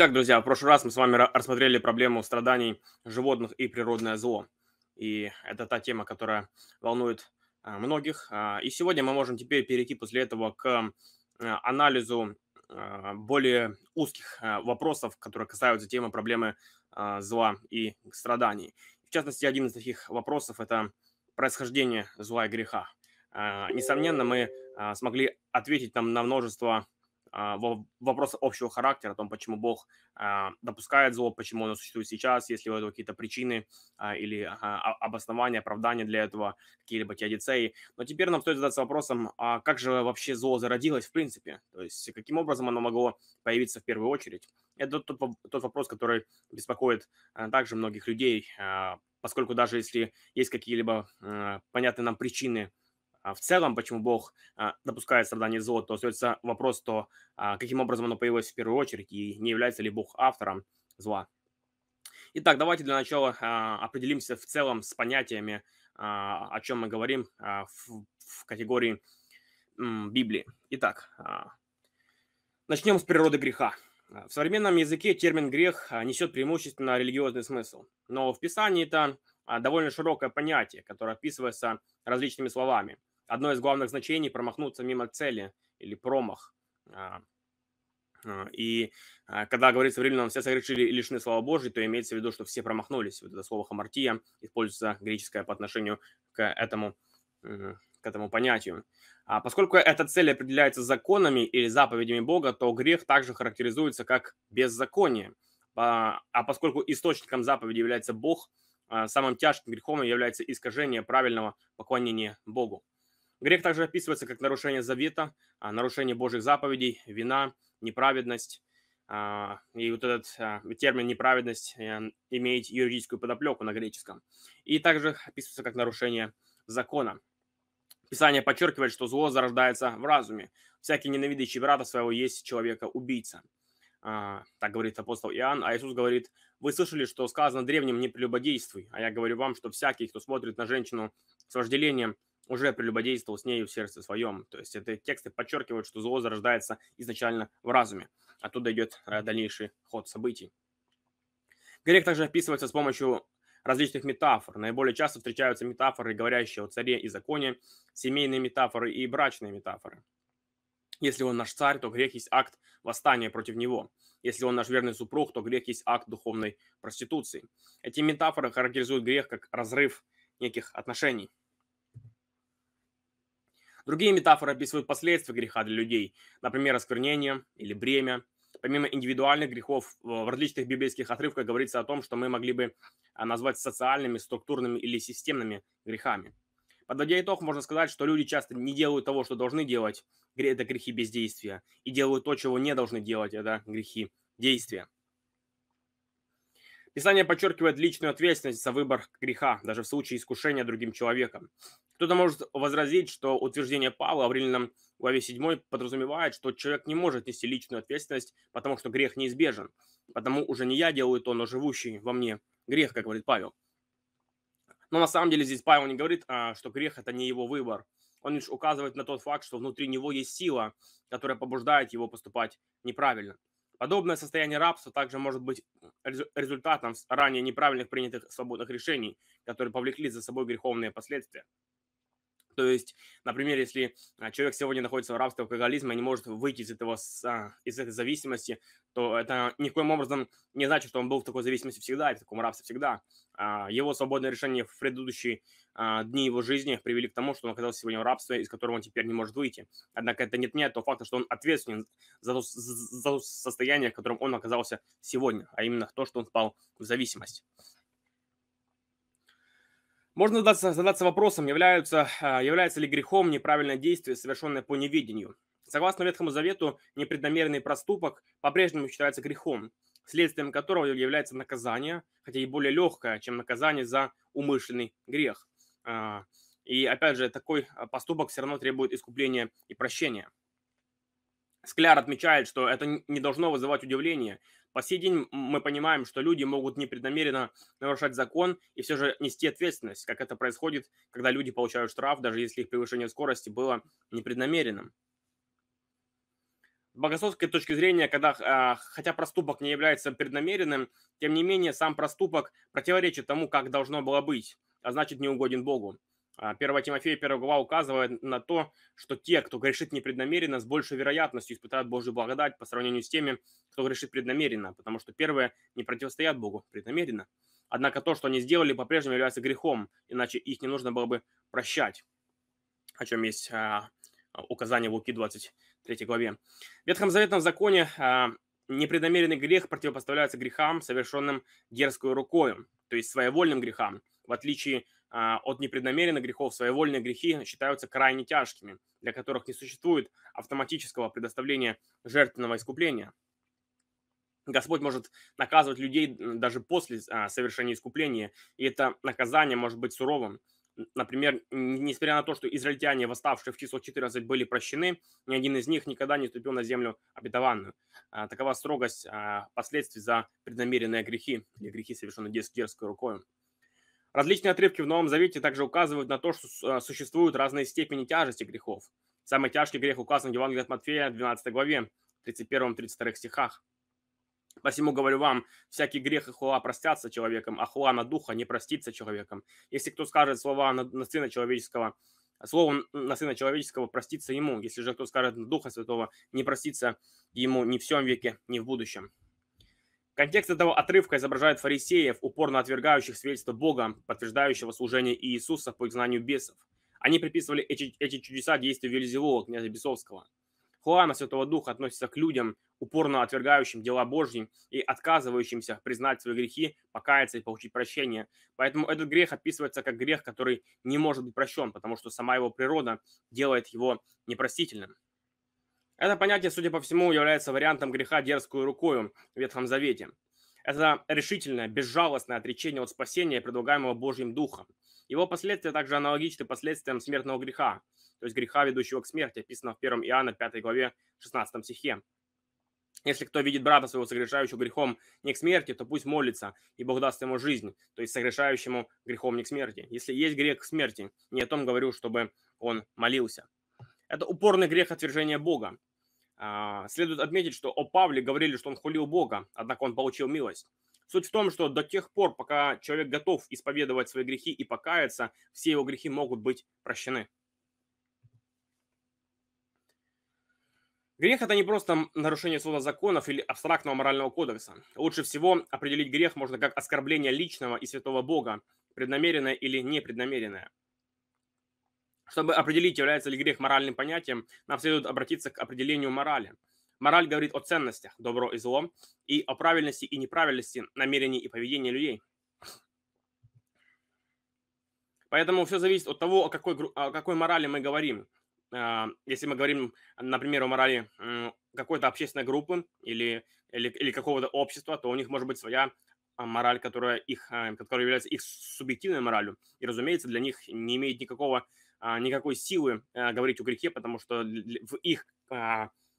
Итак, друзья, в прошлый раз мы с вами ра- рассмотрели проблему страданий животных и природное зло. И это та тема, которая волнует а, многих. А, И сегодня мы можем теперь перейти после этого к а, анализу более узких вопросов, которые касаются темы проблемы зла и страданий. В частности, один из таких вопросов– это происхождение зла и греха. Несомненно, мы смогли ответить там на множество а, во- вопросы общего характера, о том, почему Бог а, допускает зло, почему оно существует сейчас, есть ли у этого какие-то причины а, или обоснования, оправдания для этого, какие-либо теодицеи. Но теперь нам стоит задаться вопросом, а как же вообще зло зародилось в принципе? То есть каким образом оно могло появиться в первую очередь? Это тот, тот вопрос, который беспокоит также многих людей, поскольку даже если есть какие-либо понятные нам причины в целом, почему Бог а, допускает страдания зло, то остается вопрос, то а, каким образом оно появилось в первую очередь и не является ли Бог автором зла. Итак, давайте для начала а, определимся в целом с понятиями, а, о чем мы говорим а, в, категории Библии. Итак, а, начнем с природы греха. А, В современном языке термин «грех» а, несет преимущественно религиозный смысл, но в Писании это а, довольно широкое понятие, которое описывается различными словами. Одно из главных значений– промахнуться мимо цели или промах. А, а, И а, когда говорится в Римлянам «все согрешили и лишены слава Божьей», то имеется в виду, что все промахнулись. Вот это слово «хамартия» используется греческое по отношению к этому, к этому понятию. А поскольку эта цель определяется законами или заповедями Бога, то грех также характеризуется как беззаконие. А поскольку источником заповеди является Бог, самым тяжким грехом является искажение правильного поклонения Богу. Грех также описывается как нарушение завета, а, нарушение Божьих заповедей, вина, неправедность. А, И вот этот а, термин неправедность э, имеет юридическую подоплеку на греческом. И также описывается как нарушение закона. Писание подчеркивает, что зло зарождается в разуме. Всякий ненавидящий брата своего есть человека убийца. А, Так говорит апостол Иоанн. А Иисус говорит, вы слышали, что сказано древним не прелюбодействуй. А я говорю вам, что всякий, кто смотрит на женщину с вожделением, уже прелюбодействовал с нею в сердце своем. То есть это тексты подчеркивают, что зло зарождается изначально в разуме. Оттуда идет э, дальнейший ход событий. Грех также описывается с помощью различных метафор. Наиболее часто встречаются метафоры, говорящие о царе и законе, семейные метафоры и брачные метафоры. Если он наш царь, то грех есть акт восстания против него. Если он наш верный супруг, то грех есть акт духовной проституции. Эти метафоры характеризуют грех как разрыв неких отношений. Другие метафоры описывают последствия греха для людей, например, осквернение или бремя. Помимо индивидуальных грехов, в различных библейских отрывках говорится о том, что мы могли бы а, назвать социальными, структурными или системными грехами. Подводя итог, можно сказать, что люди часто не делают того, что должны делать, это грехи бездействия, и делают то, чего не должны делать, это грехи действия. Писание подчеркивает личную ответственность за выбор греха, даже в случае искушения другим человеком. Кто-то может возразить, что утверждение Павла в Римлянам главе 7 подразумевает, что человек не может нести личную ответственность, потому что грех неизбежен. Потому уже не я делаю то, но живущий во мне грех, как говорит Павел. Но на самом деле здесь Павел не говорит, а, что грех – это не его выбор. Он лишь указывает на тот факт, что внутри него есть сила, которая побуждает его поступать неправильно. Подобное состояние рабства также может быть резу- результатом ранее неправильных принятых свободных решений, которые повлекли за собой греховные последствия. То есть, например, если а, человек сегодня находится в рабстве алкоголизма и не может выйти из, этого, а, из этой зависимости, то это никоим образом не значит, что он был в такой зависимости всегда, и в таком рабстве всегда. А, Его свободное решение в предыдущие дни его жизни привели к тому, что он оказался сегодня в рабстве, из которого он теперь не может выйти. Однако это не отменяет того факта, что он ответственен за то, за то состояние, в котором он оказался сегодня, а именно то, что он впал в зависимость. Можно задаться, задаться вопросом, являются, а, является ли грехом неправильное действие, совершенное по неведению. Согласно Ветхому Завету, непреднамеренный проступок по-прежнему считается грехом, следствием которого является наказание, хотя и более легкое, чем наказание за умышленный грех. А, И опять же, такой а, поступок все равно требует искупления и прощения. Скляр отмечает, что это не должно вызывать удивление. По сей день мы понимаем, что люди могут непреднамеренно нарушать закон и все же нести ответственность, как это происходит, когда люди получают штраф, даже если их превышение скорости было непреднамеренным. богословской точки зрения, когда, а, хотя проступок не является преднамеренным, тем не менее сам проступок противоречит тому, как должно было быть, а значит не угоден Богу. 1 а, Тимофея 1 глава указывает на то, что те, кто грешит непреднамеренно, с большей вероятностью испытают Божью благодать по сравнению с теми, кто грешит преднамеренно, потому что первые не противостоят Богу преднамеренно. Однако то, что они сделали, по-прежнему является грехом, иначе их не нужно было бы прощать, о чем есть а, указание в Луки 23 главе. В Ветхом Заветном законе а, непреднамеренный грех противопоставляется грехам, совершенным дерзкую рукой, то есть своевольным грехам. В отличие а, от непреднамеренных грехов, своевольные грехи считаются крайне тяжкими, для которых не существует автоматического предоставления жертвенного искупления. Господь может наказывать людей даже после а, совершения искупления, и это наказание может быть суровым. Например, несмотря на то, что израильтяне, восставшие в число 14, были прощены, ни один из них никогда не ступил на землю обетованную. А, такова строгость а, последствий за преднамеренные грехи или грехи, совершенные дерзкой рукой. Различные отрывки в Новом Завете также указывают на то, что существуют разные степени тяжести грехов. Самый тяжкий грех указан в Евангелии от Матфея, 12 главе, 31-32 стихах. Посему говорю вам, всякий грех и хула простятся человеком, а хула на духа не простится человеком. Если кто скажет слова на, на Сына Человеческого, словом на Сына Человеческого простится ему. Если же кто скажет на Духа Святого, не простится ему ни в всем веке, ни в будущем. Контекст этого отрывка изображает фарисеев, упорно отвергающих свидетельство Бога, подтверждающего служение Иисуса по изгнанию бесов. Они приписывали эти, эти чудеса действию Велизевола, князя Бесовского. Хуана Святого Духа относится к людям, упорно отвергающим дела Божьи и отказывающимся признать свои грехи, покаяться и получить прощение. Поэтому этот грех описывается как грех, который не может быть прощен, потому что сама его природа делает его непростительным. Это понятие, судя по всему, является вариантом греха дерзкую рукою в Ветхом Завете. Это решительное, безжалостное отречение от спасения, предлагаемого Божьим Духом. Его последствия также аналогичны последствиям смертного греха, то есть греха, ведущего к смерти, описано в 1 Иоанна 5 главе 16 стихе. Если кто видит брата своего согрешающего грехом не к смерти, то пусть молится, и Бог даст ему жизнь, то есть согрешающему грехом не к смерти. Если есть грех к смерти, не о том говорю, чтобы он молился. Это упорный грех отвержения Бога. А, следует отметить, что о Павле говорили, что он хулил Бога, однако он получил милость. Суть в том, что до тех пор, пока человек готов исповедовать свои грехи и покаяться, все его грехи могут быть прощены. Грех – это не просто нарушение свода законов или абстрактного морального кодекса. Лучше всего определить грех можно как оскорбление личного и святого Бога, преднамеренное или непреднамеренное. Чтобы определить, является ли грех моральным понятием, нам следует обратиться к определению морали. Мораль говорит о ценностях, добро и зло, и о правильности и неправильности намерений и поведения людей. Поэтому все зависит от того, о какой, о какой морали мы говорим. А, если мы говорим, например, о морали какой-то общественной группы или, или, или какого-то общества, то у них может быть своя а, мораль, которая, их, а, которая является их субъективной моралью. И, разумеется, для них не имеет никакого, никакой силы говорить о грехе, потому что в их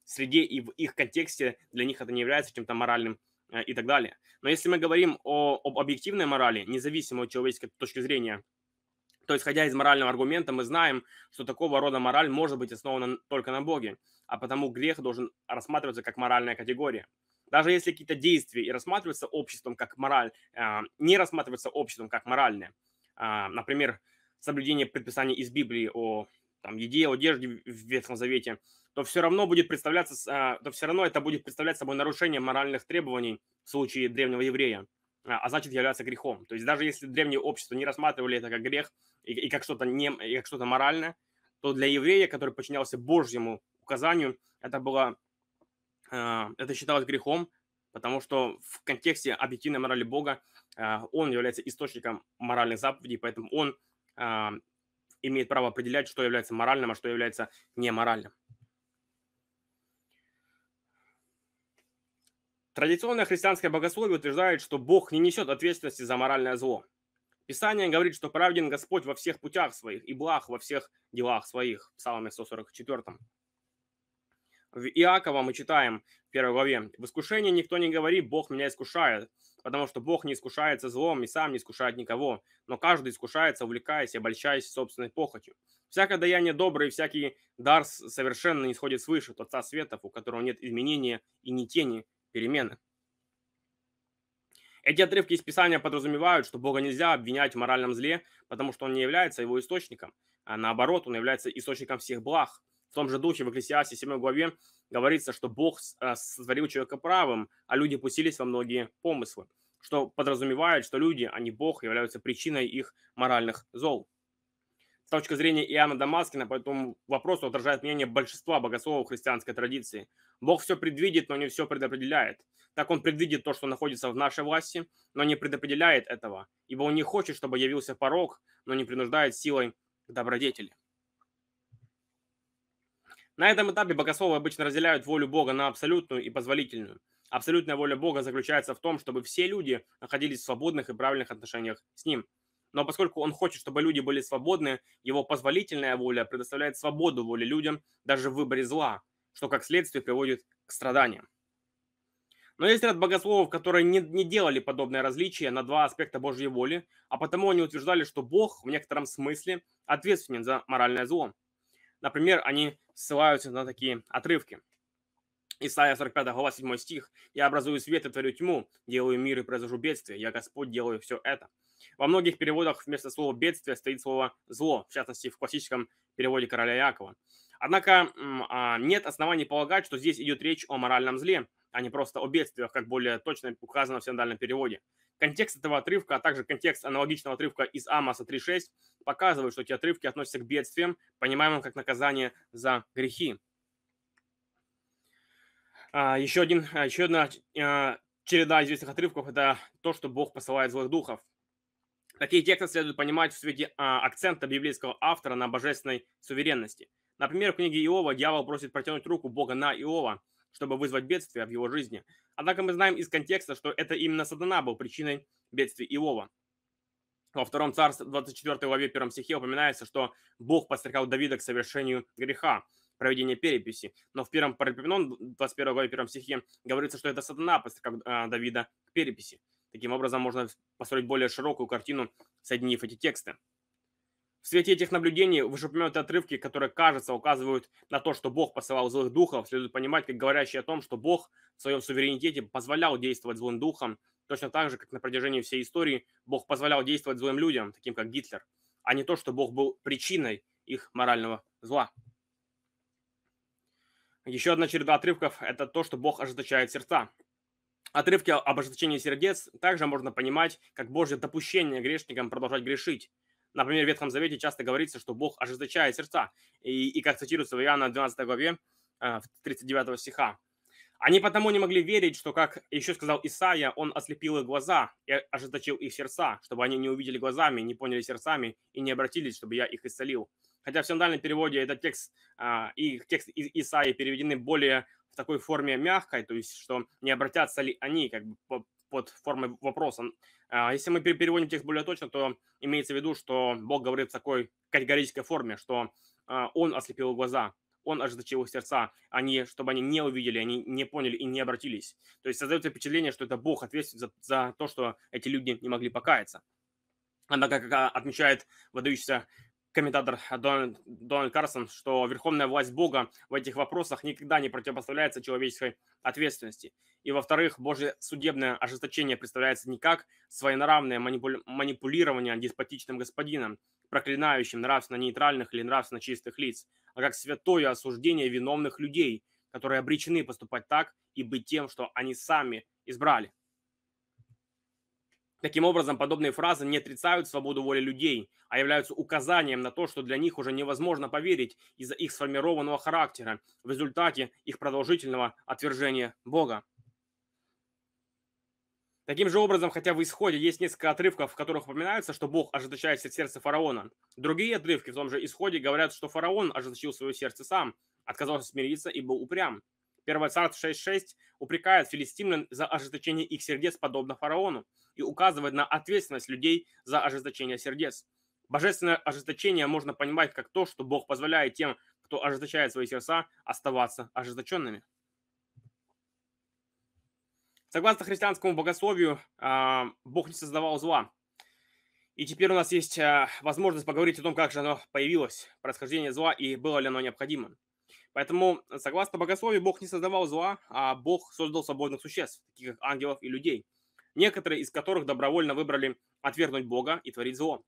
среде и в их контексте для них это не является чем-то моральным и так далее. Но если мы говорим о, об объективной морали, независимо от человеческой точки зрения, то, исходя из морального аргумента, мы знаем, что такого рода мораль может быть основана только на Боге, а потому грех должен рассматриваться как моральная категория. Даже если какие-то действия и рассматриваются обществом как мораль, а, не рассматриваются обществом как моральные. А, например, соблюдение предписаний из Библии о там, еде, одежде в Ветхом Завете, то все равно будет представляться, а, то все равно это будет представлять собой нарушение моральных требований в случае древнего еврея, а значит является грехом. То есть даже если древнее общество не рассматривали это как грех, и, и как что-то не, и как что-то моральное, то для еврея, который подчинялся Божьему указанию, это было, э, это считалось грехом, потому что в контексте объективной морали Бога он является источником моральных заповедей, поэтому он имеет право определять, что является моральным, а что является неморальным. Традиционное христианское богословие утверждает, что Бог не несет ответственности за моральное зло. Писание говорит, что праведен Господь во всех путях своих и благ во всех делах своих. Псалме 144. В Иакова мы читаем в первой главе. «В искушении никто не говорит, Бог меня искушает, потому что Бог не искушается злом и сам не искушает никого, но каждый искушается, увлекаясь и обольщаясь собственной похотью. Всякое даяние доброе и всякий дар совершенно не исходит свыше, от Отца Светов, у которого нет изменения и ни тени перемены. Эти отрывки из Писания подразумевают, что Бога нельзя обвинять в моральном зле, потому что Он не является его источником, а наоборот, Он является источником всех благ. В том же духе в Экклесиасе 7 главе говорится, что Бог э, сотворил человека правым, а люди пустились во многие помыслы, что подразумевает, что люди, а не Бог, являются причиной их моральных зол. С точки зрения Иоанна Дамаскина по этому вопросу отражает мнение большинства богословов христианской традиции. Бог все предвидит, но не все предопределяет. Так он предвидит то, что находится в нашей власти, но не предопределяет этого, ибо он не хочет, чтобы явился порог, но не принуждает силой к добродетели. На этом этапе богословы обычно разделяют волю Бога на абсолютную и позволительную. Абсолютная воля Бога заключается в том, чтобы все люди находились в свободных и правильных отношениях с Ним – но поскольку он хочет, чтобы люди были свободны, его позволительная воля предоставляет свободу воле людям даже в выборе зла, что как следствие приводит к страданиям. Но есть ряд богословов, которые не, не делали подобное различие на два аспекта Божьей воли, а потому они утверждали, что Бог в некотором смысле ответственен за моральное зло. Например, они ссылаются на такие отрывки. Исайя 45 глава 7 стих. «Я образую свет и творю тьму, делаю мир и произвожу бедствие. Я Господь делаю все это». Во многих переводах вместо слова «бедствие» стоит слово «зло», в частности, в классическом переводе короля Якова. Однако а, нет оснований полагать, что здесь идет речь о моральном зле, а не просто о бедствиях, как более точно указано в синодальном переводе. Контекст этого отрывка, а также контекст аналогичного отрывка из Амоса 3.6 показывают, что эти отрывки относятся к бедствиям, понимаемым как наказание за грехи. А, еще, один, еще одна череда известных отрывков – это то, что Бог посылает злых духов. Такие тексты следует понимать в свете а, акцента библейского автора на божественной суверенности. Например, в книге Иова дьявол просит протянуть руку Бога на Иова, чтобы вызвать бедствие в его жизни. Однако мы знаем из контекста, что это именно сатана был причиной бедствия Иова. Во втором царстве, 24 главе, первом стихе упоминается, что Бог подстрекал Давида к совершению греха, проведения переписи. Но в первом Паралипоменон, 21 главе, первом стихе, говорится, что это сатана подстрекал а, Давида к переписи. Таким образом, можно построить более широкую картину, соединив эти тексты. В свете этих наблюдений вышеупомянутые отрывки, которые, кажется, указывают на то, что Бог посылал злых духов, следует понимать как говорящие о том, что Бог в своем суверенитете позволял действовать злым духом, точно так же, как на протяжении всей истории Бог позволял действовать злым людям, таким как Гитлер, а не то, что Бог был причиной их морального зла. Еще одна череда отрывков – это то, что Бог ожесточает сердца. Отрывки об ожесточении сердец также можно понимать как Божье допущение грешникам продолжать грешить. Например, в Ветхом Завете часто говорится, что Бог ожесточает сердца. И, и как цитируется в Иоанна 12 главе, 39 э, стиха. Они потому не могли верить, что, как еще сказал Исаия, он ослепил их глаза и ожесточил их сердца, чтобы они не увидели глазами, не поняли сердцами и не обратились, чтобы я их исцелил. Хотя в синодальном переводе этот текст а, и текст Исаии переведены более в такой форме мягкой, то есть что не обратятся ли они как бы под формой вопроса. А если мы переводим текст более точно, то имеется в виду, что Бог говорит в такой категорической форме, что а, Он ослепил глаза, Он ожесточил их сердца, они, чтобы они не увидели, они не поняли и не обратились. То есть создается впечатление, что это Бог ответственен за, за то, что эти люди не могли покаяться. Однако, как отмечает выдающийся комментатор Дональд, Дональд Карсон, что верховная власть Бога в этих вопросах никогда не противопоставляется человеческой ответственности. И, во-вторых, Божье судебное ожесточение представляется не как своенравное манипули- манипулирование деспотичным господином, проклинающим нравственно нейтральных или нравственно чистых лиц, а как святое осуждение виновных людей, которые обречены поступать так и быть тем, что они сами избрали. Таким образом, подобные фразы не отрицают свободу воли людей, а являются указанием на то, что для них уже невозможно поверить из-за их сформированного характера в результате их продолжительного отвержения Бога. Таким же образом, хотя в исходе есть несколько отрывков, в которых упоминается, что Бог ожесточает сердце фараона, другие отрывки в том же исходе говорят, что фараон ожесточил свое сердце сам, отказался смириться и был упрям. 1 Царств 6.6 упрекает филистимлян за ожесточение их сердец, подобно фараону, и указывает на ответственность людей за ожесточение сердец. Божественное ожесточение можно понимать как то, что Бог позволяет тем, кто ожесточает свои сердца, оставаться ожесточенными. Согласно христианскому богословию, а, Бог не создавал зла. И теперь у нас есть а, возможность поговорить о том, как же оно появилось, происхождение зла и было ли оно необходимо. Поэтому, согласно богословию, Бог не создавал зла, а Бог создал свободных существ, таких как ангелов и людей, некоторые из которых добровольно выбрали отвергнуть Бога и творить зло.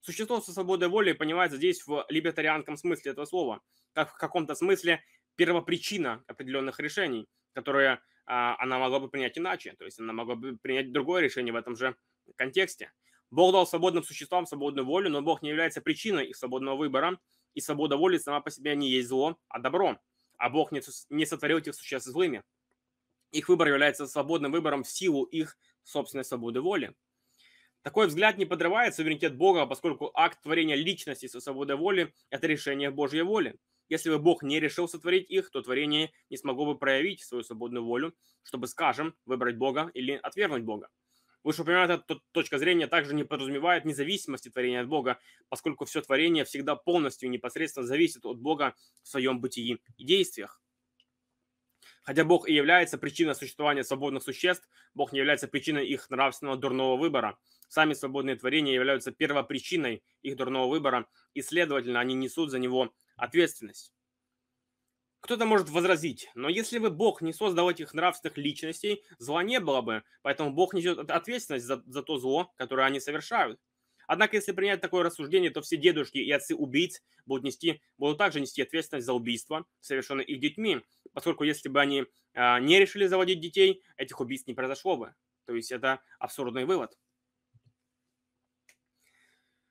Существо со свободой воли понимается здесь в либертарианском смысле этого слова, как в каком-то смысле первопричина определенных решений, которые а, она могла бы принять иначе, то есть она могла бы принять другое решение в этом же контексте. Бог дал свободным существам свободную волю, но Бог не является причиной их свободного выбора, и свобода воли сама по себе не есть зло, а добро. А Бог не, сотворил этих существ злыми. Их выбор является свободным выбором в силу их собственной свободы воли. Такой взгляд не подрывает суверенитет Бога, поскольку акт творения личности со свободой воли – это решение Божьей воли. Если бы Бог не решил сотворить их, то творение не смогло бы проявить свою свободную волю, чтобы, скажем, выбрать Бога или отвергнуть Бога. Вышеупомянутая точка зрения также не подразумевает независимости творения от Бога, поскольку все творение всегда полностью и непосредственно зависит от Бога в своем бытии и действиях. Хотя Бог и является причиной существования свободных существ, Бог не является причиной их нравственного дурного выбора. Сами свободные творения являются первопричиной их дурного выбора, и, следовательно, они несут за него ответственность. Кто-то может возразить, но если бы Бог не создал этих нравственных личностей, зла не было бы, поэтому Бог несет ответственность за, за то зло, которое они совершают. Однако, если принять такое рассуждение, то все дедушки и отцы убийц будут, нести, будут также нести ответственность за убийство, совершенное их детьми, поскольку если бы они а, не решили заводить детей, этих убийств не произошло бы. То есть это абсурдный вывод.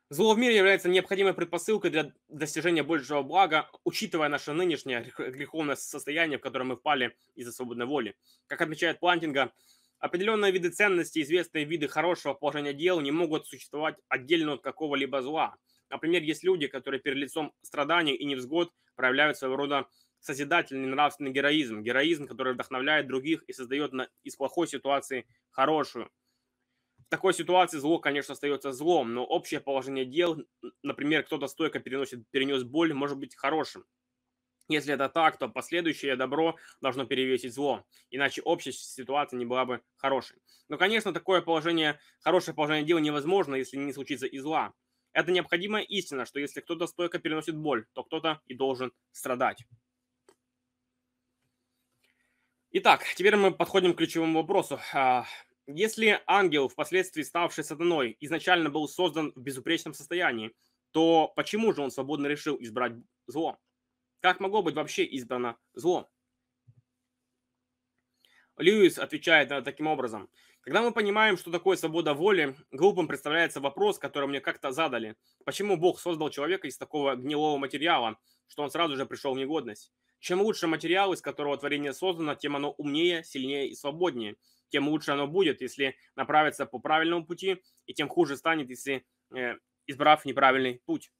Зло в мире является необходимой предпосылкой для достижения большего блага, учитывая наше нынешнее греховное состояние, в котором мы впали из-за свободной воли. Как отмечает Плантинга, определенные виды ценностей, известные виды хорошего положения дел не могут существовать отдельно от какого-либо зла. Например, есть люди, которые перед лицом страданий и невзгод проявляют своего рода созидательный нравственный героизм, героизм, который вдохновляет других и создает из плохой ситуации хорошую такой ситуации зло, конечно, остается злом, но общее положение дел, например, кто-то стойко переносит, перенес боль, может быть хорошим. Если это так, то последующее добро должно перевесить зло, иначе общая ситуация не была бы хорошей. Но, конечно, такое положение, хорошее положение дел невозможно, если не случится и зла. Это необходимая истина, что если кто-то стойко переносит боль, то кто-то и должен страдать. Итак, теперь мы подходим к ключевому вопросу. Если ангел, впоследствии ставший сатаной, изначально был создан в безупречном состоянии, то почему же он свободно решил избрать зло? Как могло быть вообще избрано зло? Льюис отвечает таким образом. Когда мы понимаем, что такое свобода воли, глупым представляется вопрос, который мне как-то задали. Почему Бог создал человека из такого гнилого материала, что он сразу же пришел в негодность? Чем лучше материал, из которого творение создано, тем оно умнее, сильнее и свободнее – тем лучше оно будет, если направиться по правильному пути, и тем хуже станет, если э, избрав неправильный путь.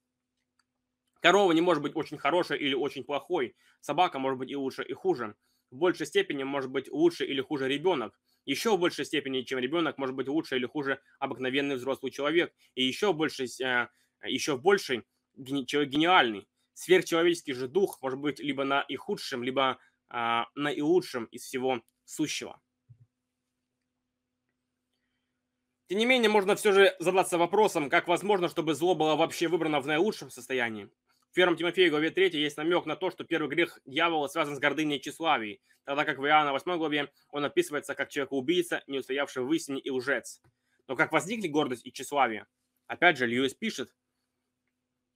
Корова не может быть очень хорошей или очень плохой. Собака может быть и лучше, и хуже. В большей степени может быть лучше или хуже ребенок. Еще в большей степени, чем ребенок, может быть лучше или хуже обыкновенный взрослый человек. И еще, больше, э, еще в большей человек гениальный. Сверхчеловеческий же дух может быть либо на и худшем, либо а, на и лучшем из всего сущего. Тем не менее, можно все же задаться вопросом, как возможно, чтобы зло было вообще выбрано в наилучшем состоянии. В 1 Тимофею главе 3 есть намек на то, что первый грех дьявола связан с гордыней и тщеславием, тогда как в Иоанна 8 главе он описывается как человек-убийца, не устоявший в истине и лжец. Но как возникли гордость и тщеславие? Опять же, Льюис пишет,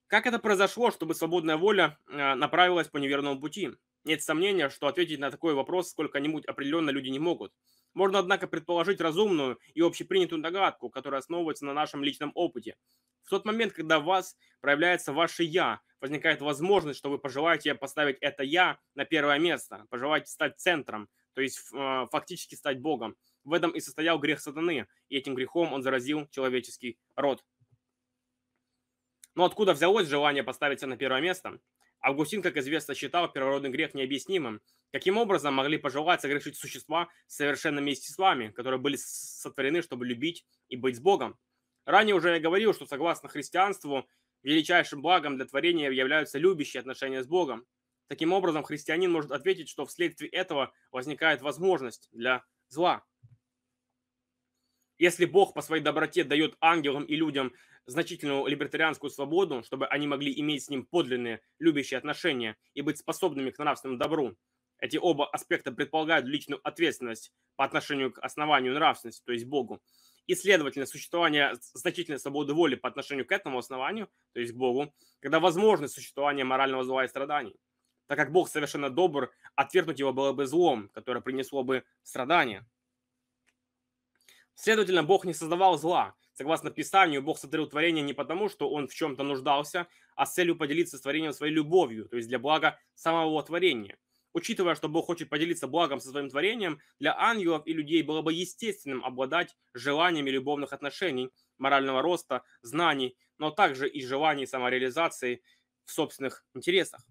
как это произошло, чтобы свободная воля э, направилась по неверному пути? Нет сомнения, что ответить на такой вопрос сколько-нибудь определенно люди не могут. Можно, однако, предположить разумную и общепринятую догадку, которая основывается на нашем личном опыте. В тот момент, когда в вас проявляется ваше «я», возникает возможность, что вы пожелаете поставить это «я» на первое место, пожелаете стать центром, то есть э, фактически стать Богом. В этом и состоял грех сатаны, и этим грехом он заразил человеческий род. Но откуда взялось желание поставить себя на первое место? Августин, как известно, считал первородный грех необъяснимым. Каким образом могли пожелать согрешить существа с совершенными естествами, которые были сотворены, чтобы любить и быть с Богом? Ранее уже я говорил, что согласно христианству, величайшим благом для творения являются любящие отношения с Богом. Таким образом, христианин может ответить, что вследствие этого возникает возможность для зла. Если Бог по своей доброте дает ангелам и людям значительную либертарианскую свободу, чтобы они могли иметь с ним подлинные любящие отношения и быть способными к нравственному добру, эти оба аспекта предполагают личную ответственность по отношению к основанию нравственности, то есть Богу, и, следовательно, существование значительной свободы воли по отношению к этому основанию, то есть к Богу, когда возможно существование морального зла и страданий. Так как Бог совершенно добр, отвергнуть его было бы злом, которое принесло бы страдания. Следовательно, Бог не создавал зла. Согласно Писанию, Бог сотворил творение не потому, что он в чем-то нуждался, а с целью поделиться с творением своей любовью, то есть для блага самого творения. Учитывая, что Бог хочет поделиться благом со своим творением, для ангелов и людей было бы естественным обладать желаниями любовных отношений, морального роста, знаний, но также и желаний самореализации в собственных интересах.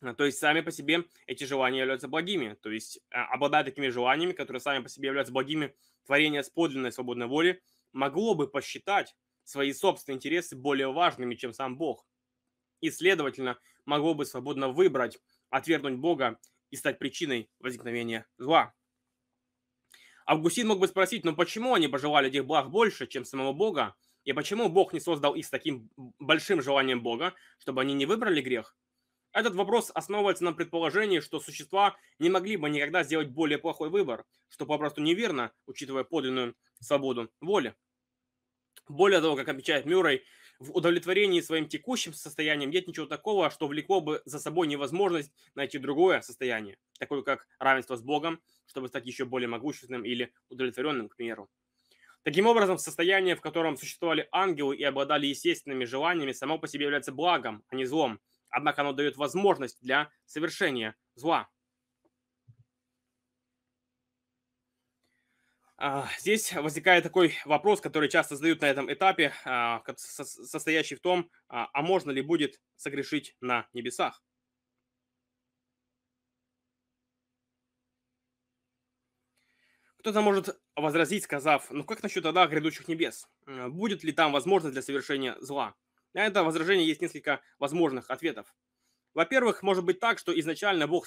А, то есть сами по себе эти желания являются благими. То есть а, обладая такими желаниями, которые сами по себе являются благими, творение с подлинной свободной воли могло бы посчитать свои собственные интересы более важными, чем сам Бог. И, следовательно, могло бы свободно выбрать отвергнуть Бога и стать причиной возникновения зла. Августин мог бы спросить, но почему они пожелали этих благ больше, чем самого Бога, и почему Бог не создал их с таким большим желанием Бога, чтобы они не выбрали грех? Этот вопрос основывается на предположении, что существа не могли бы никогда сделать более плохой выбор, что попросту неверно, учитывая подлинную свободу воли. Более того, как отмечает Мюррей, в удовлетворении своим текущим состоянием нет ничего такого, что влекло бы за собой невозможность найти другое состояние, такое как равенство с Богом, чтобы стать еще более могущественным или удовлетворенным, к примеру. Таким образом, состояние, в котором существовали ангелы и обладали естественными желаниями, само по себе является благом, а не злом. Однако оно дает возможность для совершения зла. Здесь возникает такой вопрос, который часто задают на этом этапе, а, состоящий в том, а, а можно ли будет согрешить на небесах? Кто-то может возразить, сказав, ну как насчет тогда грядущих небес? Будет ли там возможность для совершения зла? На это возражение есть несколько возможных ответов. Во-первых, может быть так, что изначально Бог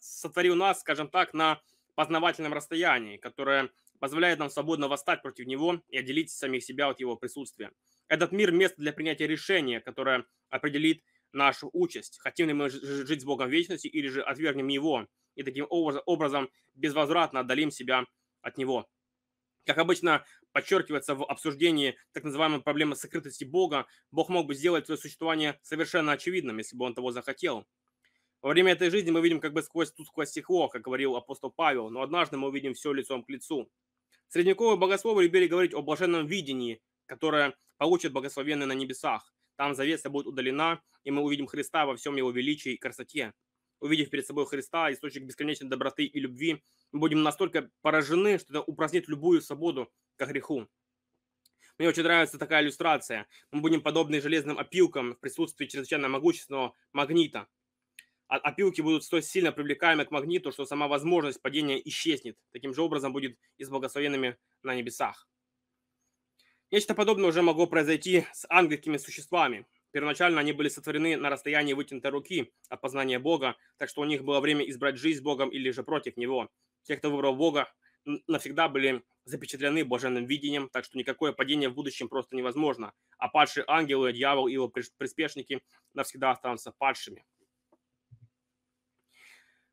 сотворил нас, скажем так, на познавательном расстоянии, которое позволяет нам свободно восстать против него и отделить самих себя от его присутствия. Этот мир – место для принятия решения, которое определит нашу участь. Хотим ли мы жить с Богом в вечности или же отвергнем Его и таким образом безвозвратно отдалим себя от Него. Как обычно подчеркивается в обсуждении так называемой проблемы сокрытости Бога, Бог мог бы сделать свое существование совершенно очевидным, если бы Он того захотел. Во время этой жизни мы видим как бы сквозь тусклое стекло, как говорил апостол Павел, но однажды мы увидим все лицом к лицу. Средневековые богословы любили говорить о блаженном видении, которое получит благословенный на небесах. Там завеса будет удалена, и мы увидим Христа во всем его величии и красоте. Увидев перед собой Христа, источник бесконечной доброты и любви, мы будем настолько поражены, что это упразднит любую свободу к греху. Мне очень нравится такая иллюстрация. Мы будем подобны железным опилкам в присутствии чрезвычайно могущественного магнита опилки будут столь сильно привлекаемы к магниту, что сама возможность падения исчезнет. Таким же образом будет и с благословенными на небесах. Нечто подобное уже могло произойти с ангельскими существами. Первоначально они были сотворены на расстоянии вытянутой руки от познания Бога, так что у них было время избрать жизнь с Богом или же против Него. Те, кто выбрал Бога, навсегда были запечатлены блаженным видением, так что никакое падение в будущем просто невозможно. А падшие ангелы, дьявол и его приспешники навсегда останутся падшими.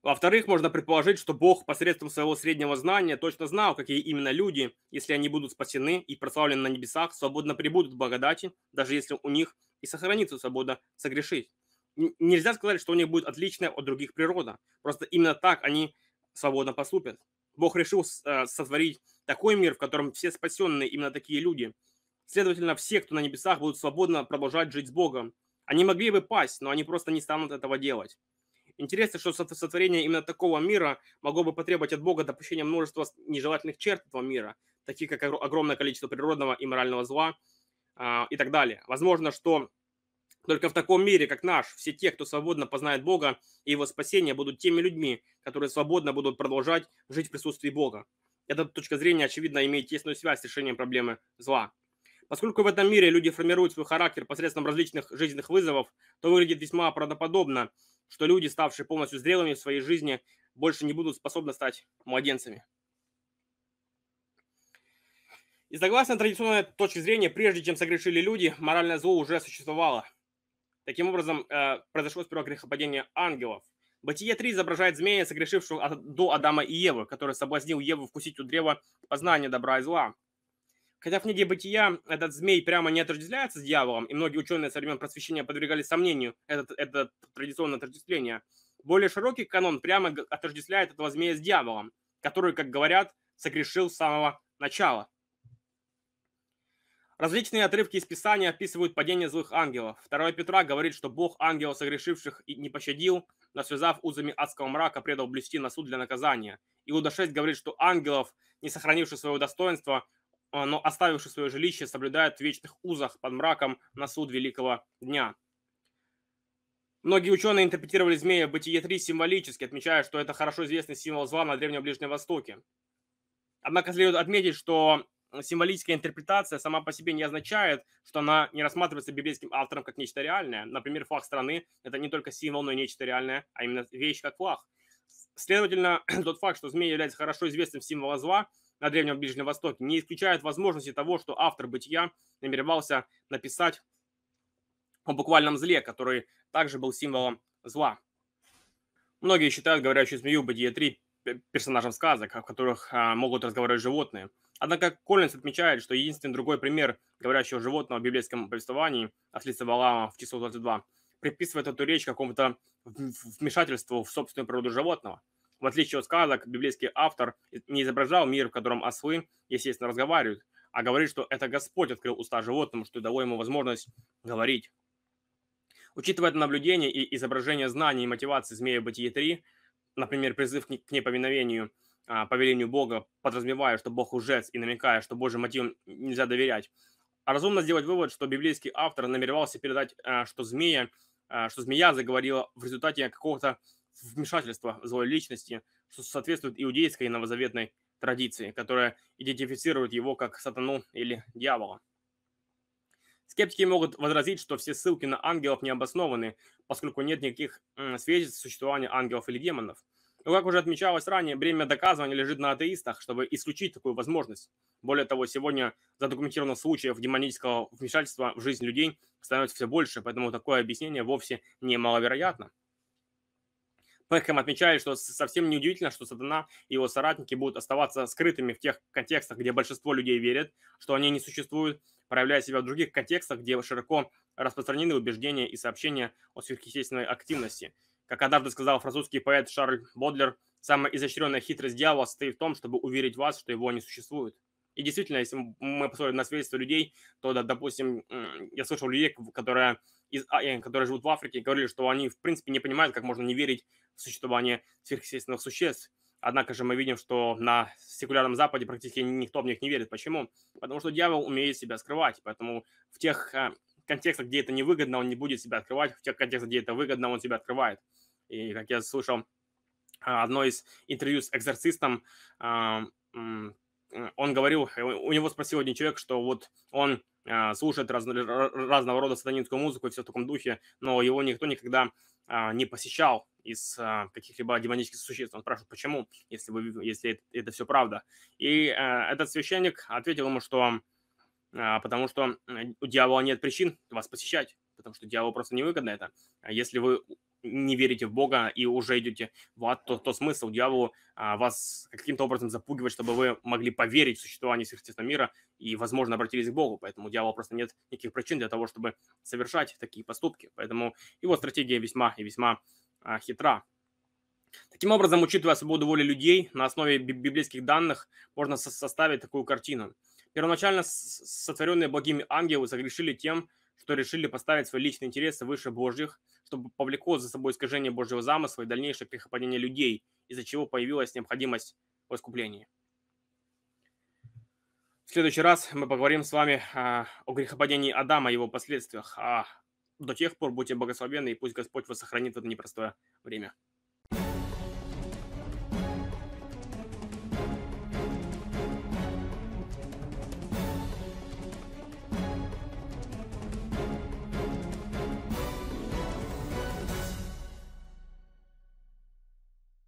Во-вторых, можно предположить, что Бог посредством своего среднего знания точно знал, какие именно люди, если они будут спасены и прославлены на небесах, свободно прибудут в благодати, даже если у них и сохранится свобода согрешить. Нельзя сказать, что у них будет отличная от других природа. Просто именно так они свободно поступят. Бог решил э, сотворить такой мир, в котором все спасенные именно такие люди. Следовательно, все, кто на небесах, будут свободно продолжать жить с Богом. Они могли бы пасть, но они просто не станут этого делать. Интересно, что сотворение именно такого мира могло бы потребовать от Бога допущения множества нежелательных черт этого мира, таких как огромное количество природного и морального зла э, и так далее. Возможно, что только в таком мире, как наш, все те, кто свободно познает Бога и его спасение, будут теми людьми, которые свободно будут продолжать жить в присутствии Бога. Эта точка зрения, очевидно, имеет тесную связь с решением проблемы зла. Поскольку в этом мире люди формируют свой характер посредством различных жизненных вызовов, то выглядит весьма правдоподобно, что люди, ставшие полностью зрелыми в своей жизни, больше не будут способны стать младенцами. И согласно традиционной точке зрения, прежде чем согрешили люди, моральное зло уже существовало. Таким образом, э, произошло сперва грехопадение ангелов. Бытие 3 изображает змея, согрешившего до Адама и Евы, который соблазнил Еву вкусить у древа познания добра и зла. Хотя в книге «Бытия» этот змей прямо не отождествляется с дьяволом, и многие ученые со времен просвещения подвергали сомнению это, это традиционное отождествление, более широкий канон прямо отождествляет этого змея с дьяволом, который, как говорят, согрешил с самого начала. Различные отрывки из Писания описывают падение злых ангелов. 2 Петра говорит, что Бог ангелов согрешивших и не пощадил, но связав узами адского мрака, предал блюсти на суд для наказания. Иуда 6 говорит, что ангелов, не сохранивших своего достоинства, но оставивший свое жилище, соблюдает в вечных узах под мраком на суд великого дня. Многие ученые интерпретировали змея в Бытие 3 символически, отмечая, что это хорошо известный символ зла на Древнем Ближнем Востоке. Однако следует отметить, что символическая интерпретация сама по себе не означает, что она не рассматривается библейским автором как нечто реальное. Например, флаг страны – это не только символ, но и нечто реальное, а именно вещь как флаг. Следовательно, тот факт, что змея является хорошо известным символом зла, на Древнем Ближнем Востоке не исключает возможности того, что автор «Бытия» намеревался написать о буквальном зле, который также был символом зла. Многие считают говорящую змею «Бытие 3» персонажем сказок, в которых а, могут разговаривать животные. Однако Коллинс отмечает, что единственный другой пример говорящего животного в библейском повествовании ослица Валаама в число 22 приписывает эту речь какому-то вмешательству в собственную природу животного. В отличие от сказок, библейский автор не изображал мир, в котором ослы, естественно, разговаривают, а говорит, что это Господь открыл уста животному, что дало ему возможность говорить. Учитывая это наблюдение и изображение знаний и мотивации змея Бытие 3, например, призыв к неповиновению а, повелению Бога, подразумевая, что Бог лжец и намекая, что Божьим мотивам нельзя доверять, а разумно сделать вывод, что библейский автор намеревался передать, а, что змея, что змея заговорила в результате какого-то вмешательства злой личности, что соответствует иудейской новозаветной традиции, которая идентифицирует его как сатану или дьявола. Скептики могут возразить, что все ссылки на ангелов не обоснованы, поскольку нет никаких свидетельств существования ангелов или демонов. Но, как уже отмечалось ранее, бремя доказывания лежит на атеистах, чтобы исключить такую возможность. Более того, сегодня задокументировано случаев демонического вмешательства в жизнь людей становится все больше, поэтому такое объяснение вовсе не маловероятно. Пэкхэм отмечает, что совсем неудивительно, что сатана и его соратники будут оставаться скрытыми в тех контекстах, где большинство людей верят, что они не существуют, проявляя себя в других контекстах, где широко распространены убеждения и сообщения о сверхъестественной активности. Как однажды сказал французский поэт Шарль Бодлер, самая изощренная хитрость дьявола состоит в том, чтобы уверить вас, что его не существует. И действительно, если мы посмотрим на свидетельство людей, то, да, допустим, я слышал людей, которые, из, а, э, которые живут в Африке, говорили, что они, в принципе, не понимают, как можно не верить в существование сверхъестественных существ. Однако же мы видим, что на секулярном Западе практически никто в них не верит. Почему? Потому что дьявол умеет себя скрывать. Поэтому в тех а, контекстах, где это невыгодно, он не будет себя открывать. В тех контекстах, где это выгодно, он себя открывает. И, как я слышал, а, одно из интервью с экзорцистом, он говорил, э, у него спросил один человек, что вот он а, слушает раз, разного рода сатанинскую музыку и все в таком духе, но его никто никогда а, не посещал из а, каких-либо демонических существ. Он спрашивает, почему, если, вы, если это, все правда. И этот священник ответил ему, что потому что у дьявола нет причин вас посещать, потому что дьяволу просто невыгодно это. Если вы не верите в Бога и уже идете в ад, то, то смысл дьяволу а, вас каким-то образом запугивать, чтобы вы могли поверить в существование сверхъестественного мира и, возможно, обратились к Богу. Поэтому дьявол просто нет никаких причин для того, чтобы совершать такие поступки. Поэтому его стратегия весьма и весьма а, хитра. Таким образом, учитывая свободу воли людей, на основе библейских данных можно составить такую картину. Первоначально сотворенные благими ангелы согрешили тем, что решили поставить свои личные интересы выше Божьих, чтобы повлекло за собой искажение Божьего замысла и дальнейшее грехопадение людей, из-за чего появилась необходимость в искуплении. В следующий раз мы поговорим с вами а, о грехопадении Адама и его последствиях. А до тех пор будьте благословенны, и пусть Господь вас сохранит в это непростое время.